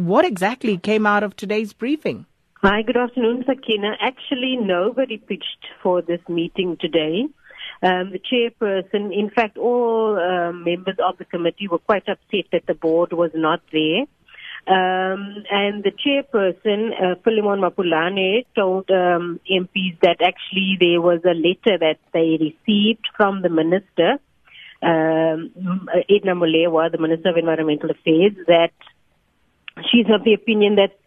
What exactly came out of today's briefing? Hi, good afternoon, Sakina. Actually, nobody pitched for this meeting today. Um, the chairperson, in fact, all um, members of the committee were quite upset that the board was not there. Um, and the chairperson, uh, Philemon Mapulane, told um, MPs that actually there was a letter that they received from the minister, um, Edna Molewa, the Minister of Environmental Affairs, that she's of the opinion that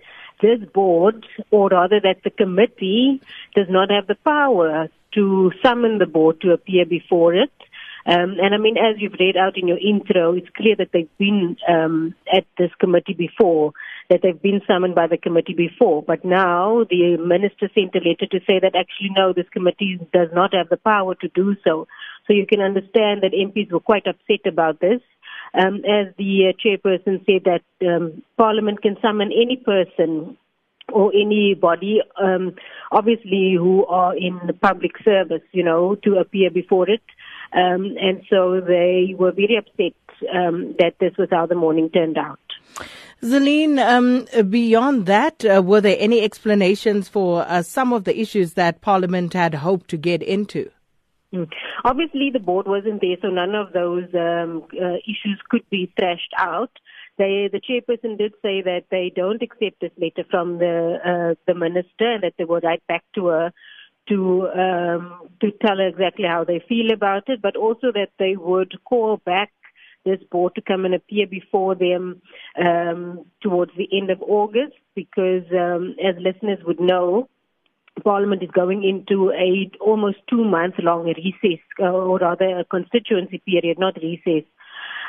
this board, or rather that the committee, does not have the power to summon the board to appear before it. Um, and I mean, as you've read out in your intro, it's clear that they've been um, at this committee before, that they've been summoned by the committee before. But now the minister sent a letter to say that actually no, this committee does not have the power to do so. So you can understand that MPs were quite upset about this. Um, as the uh, chairperson said that um, Parliament can summon any person or anybody, um, obviously who are in the public service, you know, to appear before it. Um, and so they were very upset um, that this was how the morning turned out. Zalene, um, beyond that, uh, were there any explanations for uh, some of the issues that Parliament had hoped to get into? Mm. Obviously, the board wasn't there, so none of those um, uh, issues could be thrashed out. They, the chairperson did say that they don't accept this letter from the uh, the minister, and that they will write back to her to um, to tell her exactly how they feel about it, but also that they would call back this board to come and appear before them um, towards the end of August, because um, as listeners would know, Parliament is going into a almost two month long recess, uh, or rather a constituency period, not recess.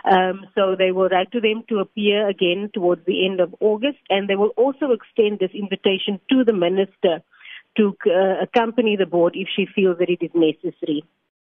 Um, so they will write to them to appear again towards the end of August, and they will also extend this invitation to the minister to uh, accompany the board if she feels that it is necessary.